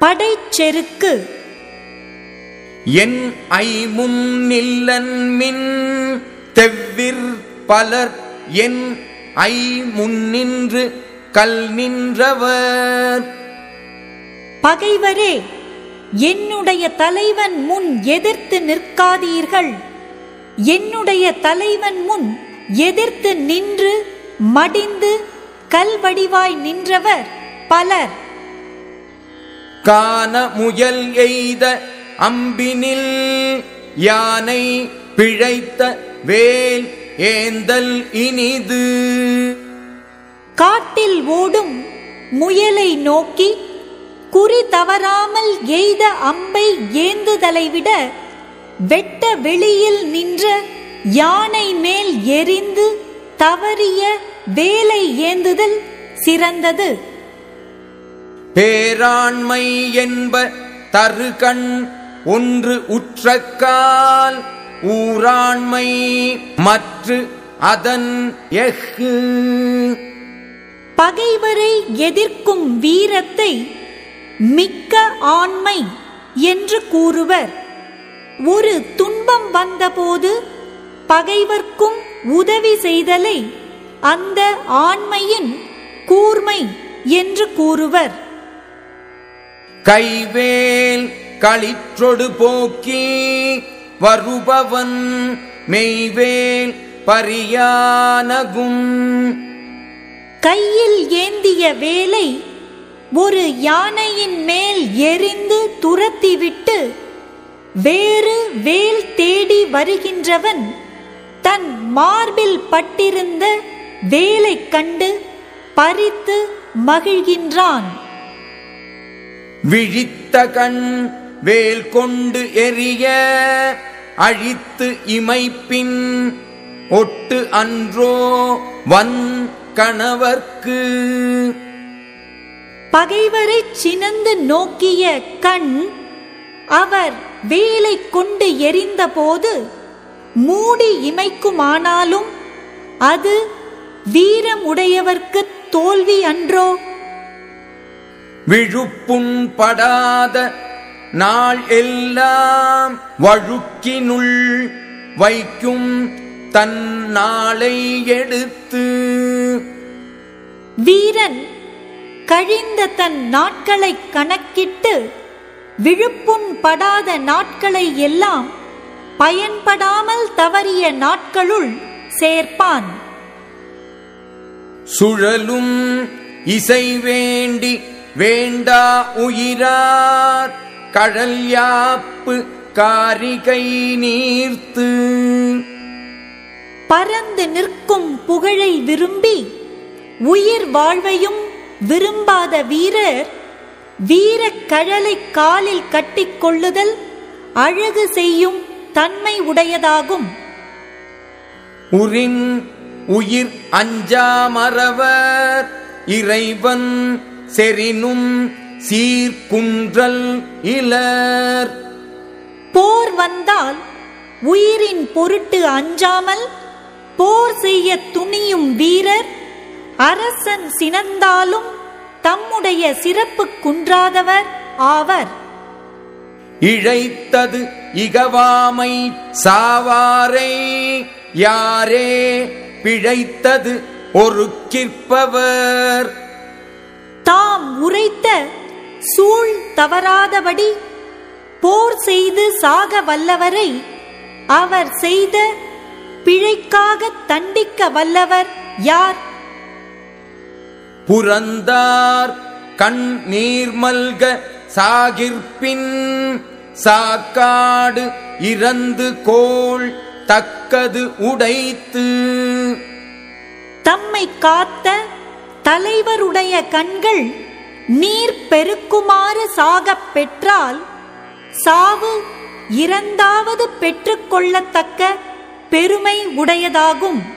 படைச்செருக்கு. என் ஐமுன் நில்லன் மின் தெவ்விர் பலர் என் ஐ முன்னின்று கல் நின்றவர். பகைவரே என்னுடைய தலைவன் முன் எதிர்த்து நிற்காதீர்கள். என்னுடைய தலைவன் முன் எதிர்த்து நின்று மடிந்து கல்வடிவாய் நின்றவர் பலர். கான முயல் எய்த அம்பினில் யானை பிழைத்த வேல் ஏந்தல் இனிது. காட்டில் ஓடும் முயலை நோக்கி குறி தவறாமல் எய்த அம்பை ஏந்துதலை விட வெட்ட வெளியில் நின்ற யானை மேல் எரிந்து தவறிய வேலை ஏந்துதல் சிறந்தது. பேராண்மை என்ப தருகண் ஒன்று உற்றக்கால் ஊராண்மை மற்று அதன் எஃகு. பகைவரை எதிர்க்கும் வீரத்தை மிக்க ஆண்மை என்று கூறுவர். ஒரு துன்பம் வந்தபோது பகைவர்க்கும் உதவி செய்தலை அந்த ஆண்மையின் கூர்மை என்று கூறுவர். கைவேல் களிற்றொடு போக்கி வருபவன் மெய்வேல் பரியானகும். கையில் ஏந்திய வேலை ஒரு யானையின் மேல் எரிந்து துரத்திவிட்டு வேறு வேல் தேடி வருகின்றவன் தன் மார்பில் பட்டிருந்த வேலை கண்டு பறித்து மகிழ்கின்றான். விழித்த கண் வேல் கொண்டு எரிய அழித்து இமைப்பின் ஒட்டு அன்றோ வன் கணவர்க்கு. பகைவரை சினந்து நோக்கிய கண் அவர் வேலை கொண்டு எரிந்தபோது மூடி இமைக்குமானாலும் அது வீரமுடையவர்க்கு தோல்வி அன்றோ? விழுப்புண் படாத நாள் எல்லாம் வழுக்கினுள் வைக்கும் தன் நாளை எடுத்து. வீரன் கழிந்த தன் நாட்களை கணக்கிட்டு விழுப்புண் படாத நாட்களை எல்லாம் பயன்படாமல் தவறிய நாட்களுள் சேர்ப்பான். சுழலும் இசை வேண்டி வேண்டா உயிரார் கடல் யாப்பு காரிகை நீர்த்து. பறந்து நிற்கும் புகழை விரும்பி உயிர் வாழ்வையும் விரும்பாத வீரர் வீரக் கழலை காலில் கட்டிக்கொள்ளுதல் அழகு செய்யும் தன்மை உடையதாகும். உரின் உயிர் அஞ்சாமறவர் இறைவன் செறினும் சீர்குன்றல் இலர். போர் வந்தால் உயிரின் பொருட்டு அஞ்சாமல் போர் செய்ய துணியும் வீரர். அரசன் சினந்தாலும் தம்முடைய சிறப்பு குன்றாதவர் ஆவர். இழைத்தது இகவாமை சாவாரை யாரே பிழைத்தது ஒரு கிற்பவர் உரைத்த சூழ் தவறாதபடி போர் செய்து சாக வல்லவரை அவர் செய்த பிழைக்காக தண்டிக்க வல்லவர் யார்? புறந்தார் கண் நீர்மல்க சாகிற்பின் சாக்காடு இறந்து கோள் தக்கது உடைத்து. தம்மை காத்த தலைவருடைய கண்கள் நீர் பெருக்குமாறு சாகப் பெற்றால் சாவு இரண்டாவது பெற்றுக்கொள்ளத்தக்க பெருமை உடையதாகும்.